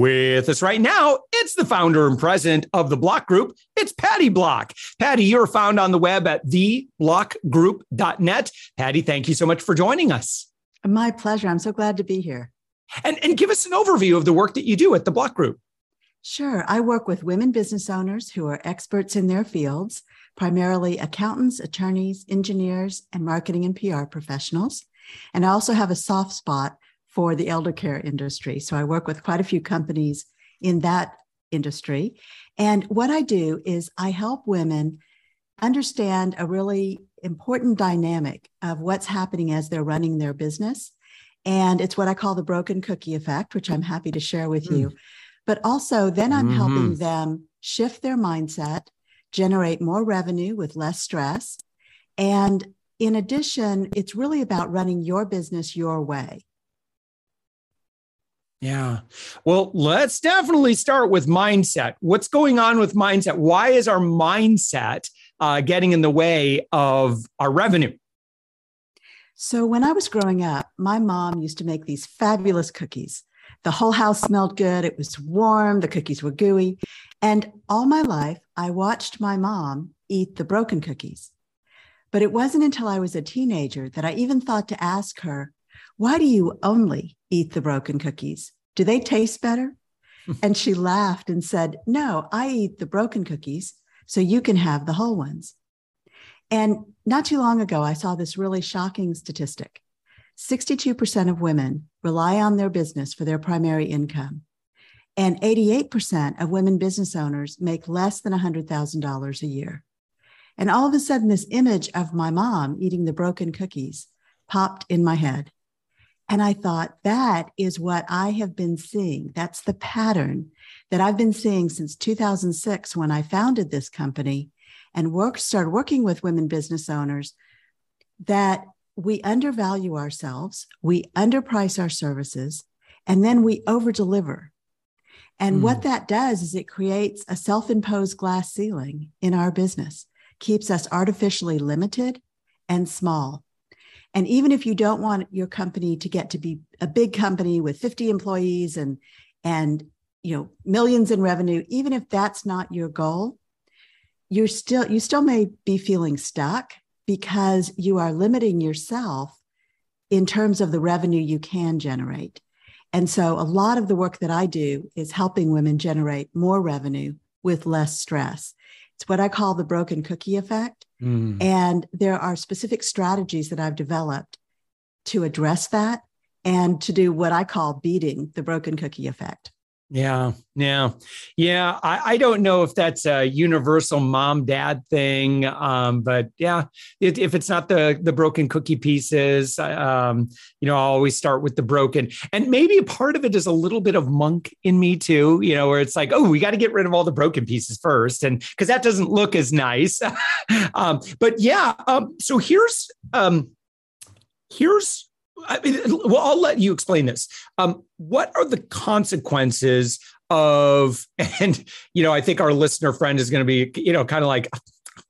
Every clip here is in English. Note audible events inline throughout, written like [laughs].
With us right now, it's the founder and president of the Block Group. It's Patty Block. Patty, you're found on the web at theblockgroup.net. Patty, thank you so much for joining us. My pleasure. I'm so glad to be here. And, and give us an overview of the work that you do at the Block Group. Sure. I work with women business owners who are experts in their fields, primarily accountants, attorneys, engineers, and marketing and PR professionals. And I also have a soft spot for the elder care industry. So I work with quite a few companies in that industry. And what I do is I help women understand a really important dynamic of what's happening as they're running their business. And it's what I call the broken cookie effect, which I'm happy to share with mm. you. But also, then I'm mm-hmm. helping them shift their mindset, generate more revenue with less stress. And in addition, it's really about running your business your way. Yeah. Well, let's definitely start with mindset. What's going on with mindset? Why is our mindset uh, getting in the way of our revenue? So, when I was growing up, my mom used to make these fabulous cookies. The whole house smelled good. It was warm. The cookies were gooey. And all my life, I watched my mom eat the broken cookies. But it wasn't until I was a teenager that I even thought to ask her, why do you only eat the broken cookies? Do they taste better? [laughs] and she laughed and said, No, I eat the broken cookies so you can have the whole ones. And not too long ago, I saw this really shocking statistic 62% of women rely on their business for their primary income. And 88% of women business owners make less than $100,000 a year. And all of a sudden, this image of my mom eating the broken cookies popped in my head. And I thought, that is what I have been seeing. That's the pattern that I've been seeing since 2006 when I founded this company and worked, started working with women business owners that we undervalue ourselves, we underprice our services, and then we overdeliver. And mm. what hmm. that does is it creates a self imposed glass ceiling in our business, keeps us artificially limited and small. And even if you don't want your company to get to be a big company with 50 employees and and you know millions in revenue, even if that's not your goal, you're still you still may be feeling stuck because you are limiting yourself in terms of the revenue you can generate. And so a lot of the work that I do is helping women generate more revenue with less stress. It's what I call the broken cookie effect. Mm. And there are specific strategies that I've developed to address that and to do what I call beating the broken cookie effect. Yeah, yeah, yeah. I, I don't know if that's a universal mom dad thing, um, but yeah, it, if it's not the the broken cookie pieces, um, you know, I always start with the broken, and maybe a part of it is a little bit of monk in me too. You know, where it's like, oh, we got to get rid of all the broken pieces first, and because that doesn't look as nice. [laughs] um, but yeah, um, so here's um, here's I mean, well, I'll let you explain this. Um, what are the consequences of, [laughs] and you know, I think our listener friend is going to be, you know, kind of like,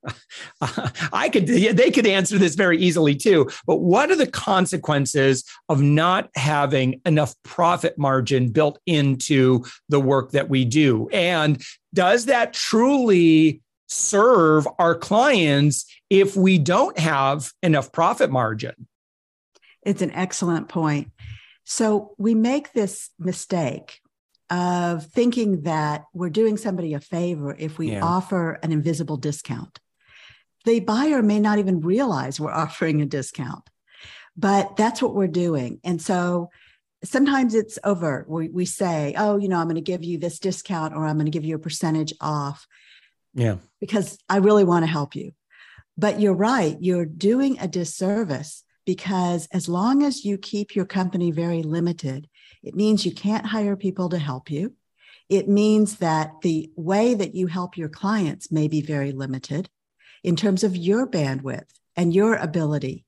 [laughs] I could, they could answer this very easily too. But what are the consequences of not having enough profit margin built into the work that we do? And does that truly serve our clients if we don't have enough profit margin? It's an excellent point. So we make this mistake of thinking that we're doing somebody a favor if we yeah. offer an invisible discount. the buyer may not even realize we're [laughs] offering a discount, but that's what we're doing. And so sometimes it's overt. We, we say, oh, you know, I'm going to give you this discount or I'm going to give you a percentage off. Yeah. Because I really want to help you. But you're right. You're doing a disservice because as long as you keep your company very limited, it means you can't hire people to help you. It means that the way that you help your clients may be very limited in terms of your bandwidth and your ability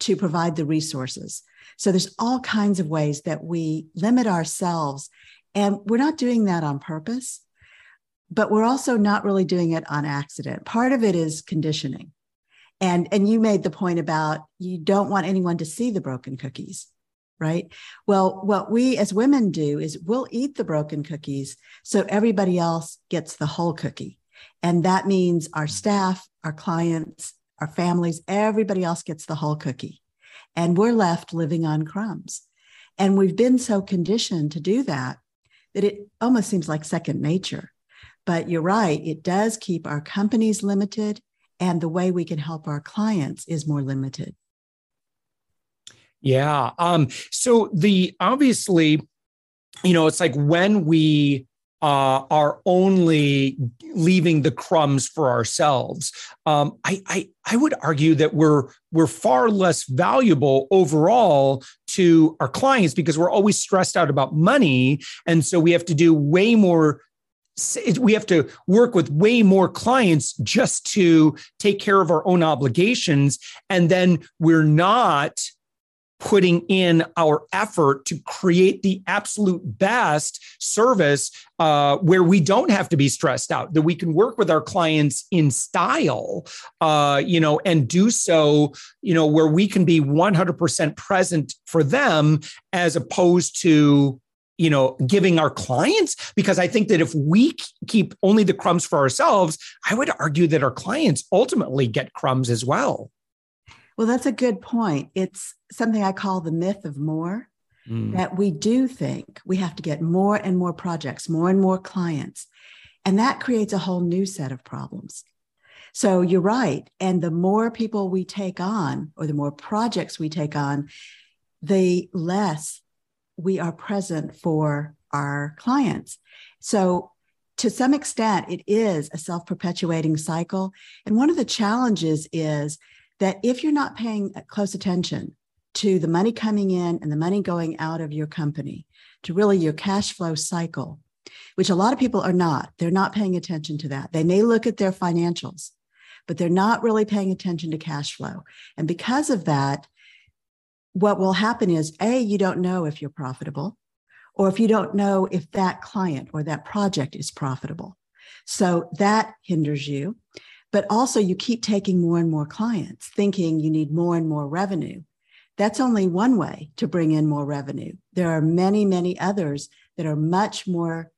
to provide the resources. So there's all kinds of ways that we limit ourselves. And we're not doing that on purpose, but we're also not really doing it on accident. Part of it is conditioning. And, and you made the point about you don't want anyone to see the broken cookies, right? Well, what we as women do is we'll eat the broken cookies so everybody else gets the whole cookie. And that means our staff, our clients, our families, everybody else gets the whole cookie and we're left living on crumbs. And we've been so conditioned to do that that it almost seems like second nature. But you're right, it does keep our companies limited, and the way we can help our clients is more limited. Yeah. Um, so the obviously, you know, it's like when we uh, are only leaving the crumbs for ourselves. Um, I, I, I would argue that we're we're far less valuable overall to our clients because we're always stressed out about money, and so we have to do way more. We have to work with way more clients just to take care of our own obligations, and then we're not putting in our effort to create the absolute best service uh, where we don't have to be stressed out that we can work with our clients in style uh, you know and do so you know where we can be 100% present for them as opposed to you know giving our clients because i think that if we keep only the crumbs for ourselves i would argue that our clients ultimately get crumbs as well well, that's a good point. It's something I call the myth of more. Mm. That we do think we have to get more and more projects, more and more clients. And that creates a whole new set of problems. So you're right. And the more people we take on, or the more projects we take on, the less we are present for our clients. So to some extent, it is a self perpetuating cycle. And one of the challenges is that if you're not paying close attention to the money coming in and the money going out of your company, to really your cash flow cycle, which a lot of people are not, they're not paying attention to that. They may look at their financials, but they're not really paying attention to cash flow. And because of that, what will happen is A, you don't know if you're profitable, or if you don't know if that client or that project is profitable. So that hinders you but also you keep taking more and more clients, thinking you need more and more revenue. That's only one way to bring in more revenue. There are many, many others that are much more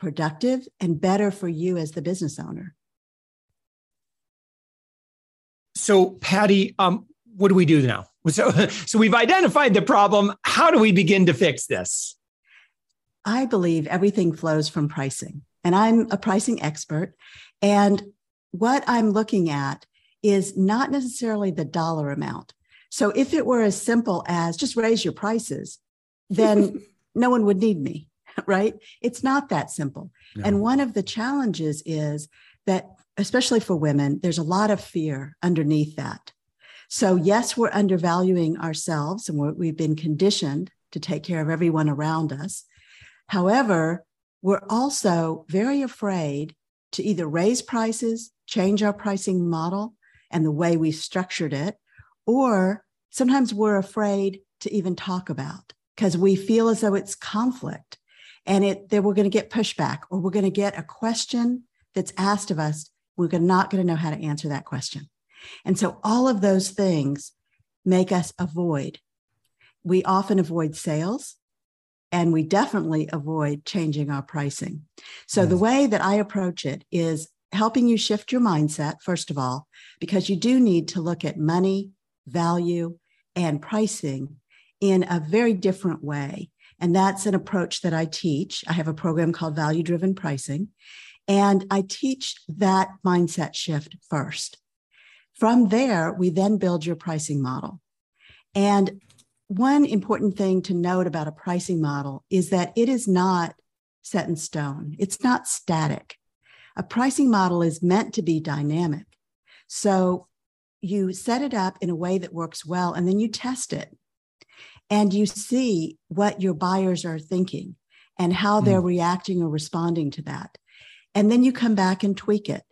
productive and better for you as the business owner. So, Patty, um, what do we do now? So, [laughs] so we've identified the problem. How do we begin to fix this? I believe everything flows from pricing, and I'm a pricing expert. And what I'm looking at is not necessarily the dollar amount. So if it were as simple as just raise your prices, [laughs] then no one would need me, [laughs] right? It's not that simple. No. And one of the challenges is that, especially for women, there's a lot of fear underneath that. So, yes, we're undervaluing ourselves and we have been conditioned to take care of everyone around us. However, we're also very afraid to either raise prices change our pricing model and the way we structured it, or sometimes we're afraid to even talk about because we feel as though it's conflict and it that we're going to get pushback or we're going to get a question that's asked of us we're not going to know how to answer that question and so all of those things make us avoid we often avoid sales and we definitely avoid changing our pricing so yes. the way that i approach it is helping you shift your mindset, first of all, because you do need to look at money, value, and pricing in a very different way. And that's an approach that I teach. I have a program called Value Driven Pricing, and I teach that mindset shift first. From there, we then build your pricing model. And one important thing to note about a pricing model is that it is not set in stone, it's not static. A pricing model is meant to be dynamic. So you set it up in a way that works well, and then you test it. And you see what your buyers are thinking and how they're mm. reacting or responding to that. And then you come back and tweak it.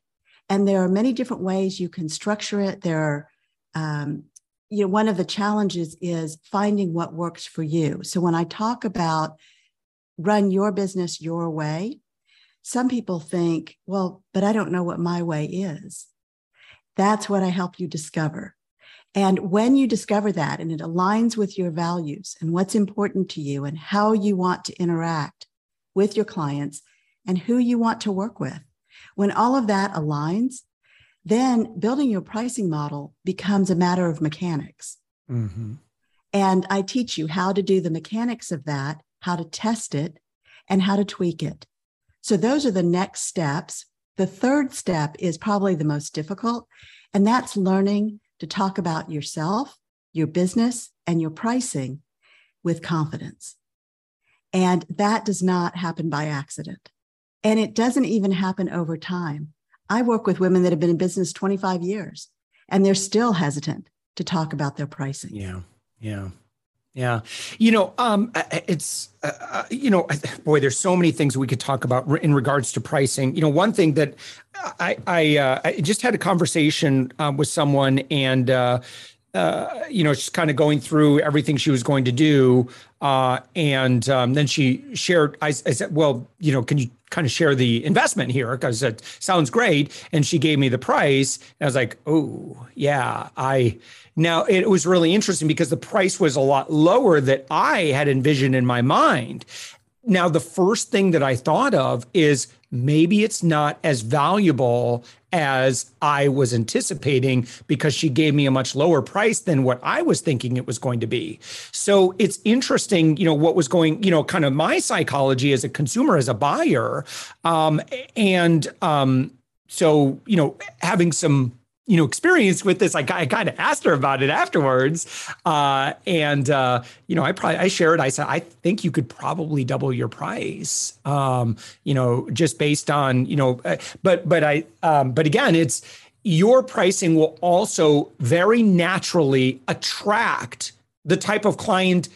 And there are many different ways you can structure it. There are, um, you know, one of the challenges is finding what works for you. So when I talk about run your business your way, some people think, well, but I don't know what my way is. That's what I help you discover. And when you discover that and it aligns with your values and what's important to you and how you want to interact with your clients and who you want to work with, when all of that aligns, then building your pricing model becomes a matter of mechanics. Mm-hmm. And I teach you how to do the mechanics of that, how to test it, and how to tweak it. So those are the next steps. The third step is probably the most difficult, and that's learning to talk about yourself, your business, and your pricing with confidence. And that does not happen by accident. And it doesn't even happen over time. I work with women that have been in business 25 years and they're still hesitant to talk about their pricing. Yeah. Yeah. Yeah. You know, um, it's, uh, uh you know, boy, there's so many things we could talk about in regards to pricing. You know, one thing that I, I, uh, I just had a conversation um, with someone and, uh, uh, you know, just kind of going through everything she was going to do. Uh, and um, then she shared, I, I, said, well, you know, can you kind of share the investment here? Because it sounds great. And she gave me the price. And I was like, oh, yeah, I, now it was really interesting because the price was a lot lower that I had envisioned in my mind. Now, the first thing that I thought of is maybe it's not as valuable as I was anticipating because she gave me a much lower price than what I was thinking it was going to be. So it's interesting, you know, what was going, you know, kind of my psychology as a consumer, as a buyer. Um, and um, so, you know, having some you know experience with this i, I kind of asked her about it afterwards uh, and uh, you know i probably i shared i said i think you could probably double your price um, you know just based on you know uh, but but i um, but again it's your pricing will also very naturally attract the type of client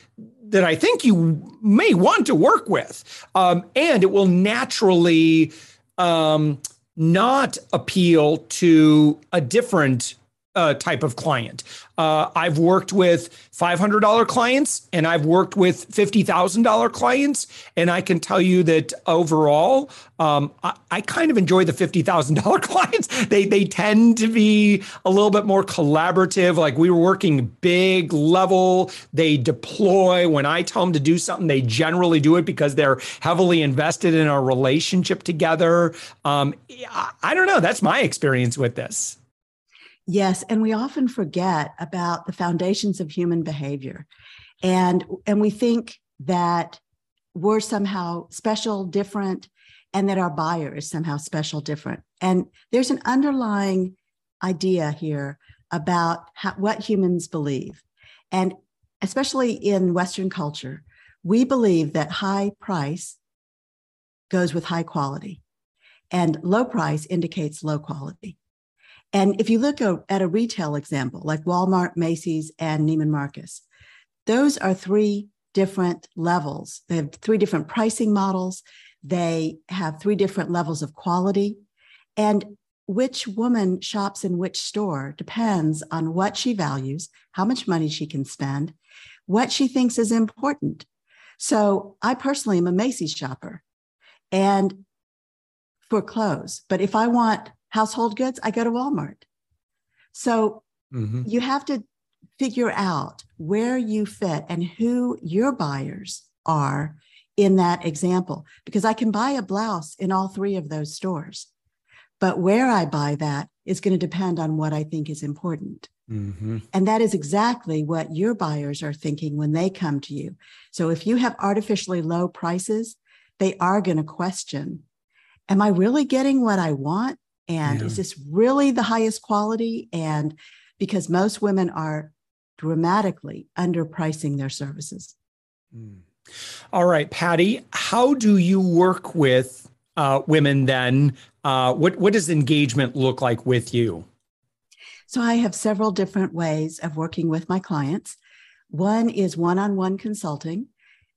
that i think you may want to work with um, and it will naturally um, not appeal to a different uh, type of client. Uh, I've worked with $500 clients and I've worked with $50,000 clients. And I can tell you that overall, um, I, I, kind of enjoy the $50,000 [laughs] clients. They, they tend to be a little bit more collaborative. Like we were working big level. They deploy. When I tell them to do something, they generally do it because they're heavily invested in our relationship together. Um, I, I don't know. That's my experience with this. Yes, and we often forget about the foundations of human behavior. And and we think that we're somehow special, different, and that our buyer is somehow special, different. And there's an underlying idea here about how, what humans believe. And especially in Western culture, we believe that high price goes with high quality, and low price indicates low quality. And if you look at a retail example like Walmart, Macy's, and Neiman Marcus, those are three different levels. They have three different pricing models. They have three different levels of quality. And which woman shops in which store depends on what she values, how much money she can spend, what she thinks is important. So I personally am a Macy's shopper and for clothes. But if I want household goods, I go to Walmart. So mm-hmm. you have to figure out where you fit and who your buyers are in that example, because I can buy a blouse in all three of those stores. But where I buy that is going to depend on what I think is important. Mm-hmm. And that is exactly what your buyers are thinking when they come to you. So if you have artificially low prices, they are going to question Am I really getting what I want? And yeah. is this really the highest quality? And because most women are dramatically underpricing their services. Mm. All right, Patty, how do you work with uh, women then? Uh, what, what does engagement look like with you? So I have several different ways of working with my clients. One is one on one consulting,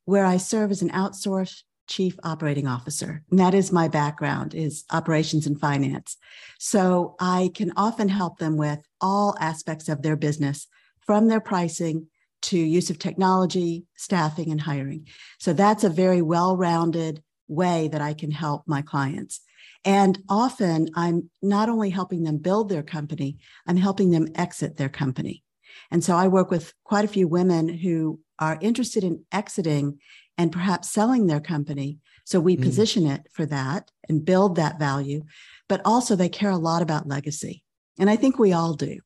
where I serve as an outsourced chief operating officer. And that is my background is operations and finance. So i can often help them with all aspects of their business from their pricing to use of technology staffing and hiring. So that's a very well-rounded way that i can help my clients. And often i'm not only helping them build their company i'm helping them exit their company. And so i work with quite a few women who are interested in exiting and perhaps selling their company. So we mm. position it for that and build that value. But also, they care a lot about legacy. And I think we all do.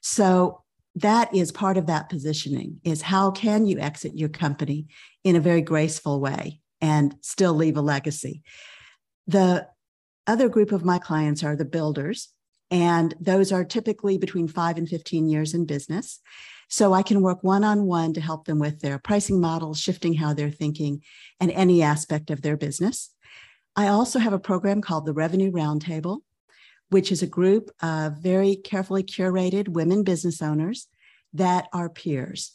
So that is part of that positioning is how can you exit your company in a very graceful way and still leave a legacy the other group of my clients are the builders and those are typically between 5 and 15 years in business so I can work one on one to help them with their pricing models, shifting how they're thinking, and any aspect of their business. I also have a program called the Revenue Roundtable, which is a group of very carefully curated women business owners that are peers.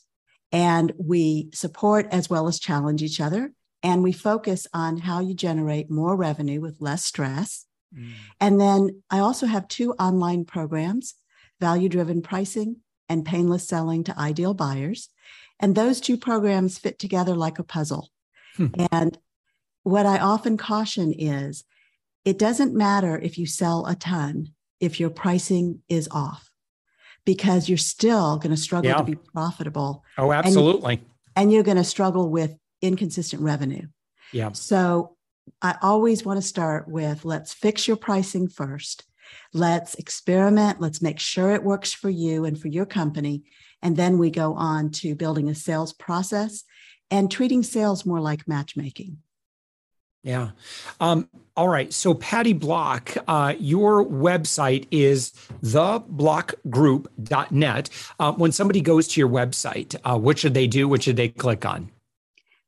And we support as well as challenge each other. And we focus on how you generate more revenue with less stress. Mm. And then I also have two online programs value driven pricing and painless selling to ideal buyers. And those two programs fit together like a puzzle. Hmm. And what I often caution is it doesn't matter if you sell a ton if your pricing is off because you're still going to struggle yeah. to be profitable. Oh, absolutely. And, and you're going to struggle with inconsistent revenue. Yeah. So I always want to start with let's fix your pricing first Let's experiment. Let's make sure it works for you and for your company. And then we go on to building a sales process and treating sales more like matchmaking. Yeah. Um, all right. So, Patty Block, uh, your website is theblockgroup.net. Uh, when somebody goes to your website, uh, what should they do? What should they click on?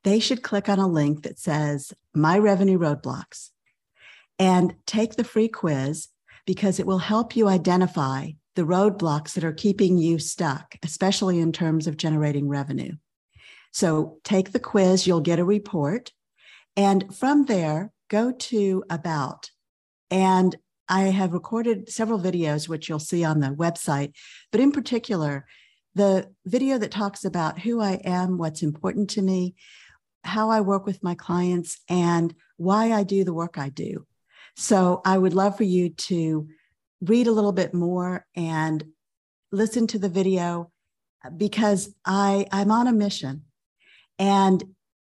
They should click on a link that says My Revenue Roadblocks and take the free quiz because it will help you identify the roadblocks that are keeping you stuck, especially in terms of generating revenue. So take the quiz, you'll get a report. And from there, go to About. And I have recorded several videos, which you'll see on the website, but in particular, the video that talks about who I am, what's important to me, how I work with my clients, and why I do the work I do. So I would love for you to read a little bit more and listen to the video uh, because I, I'm on a mission and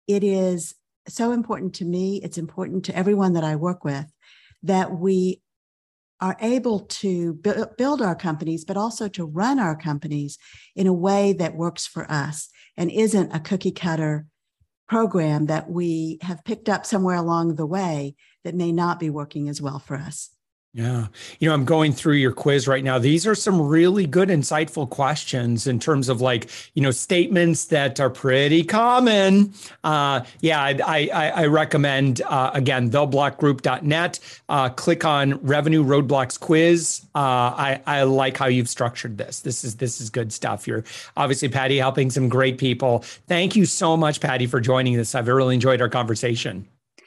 it is so important to me. It's important to everyone that I work with that we are able to build our companies, but also to run our companies in a way that works for us and isn't a cookie cutter program that we have picked up somewhere along the way that may not be working as well for us. Yeah. You know, I'm going through your quiz right now. These are some really good, insightful questions in terms of like, you know, statements that are pretty common. Uh, yeah, I, I, I recommend, uh, again, theblockgroup.net. Uh, click on Revenue Roadblocks Quiz. Uh, I, I like how you've structured this. This is this is good stuff. You're obviously, Patty, helping some great people. Thank you so much, Patty, for joining us. I've really enjoyed our conversation.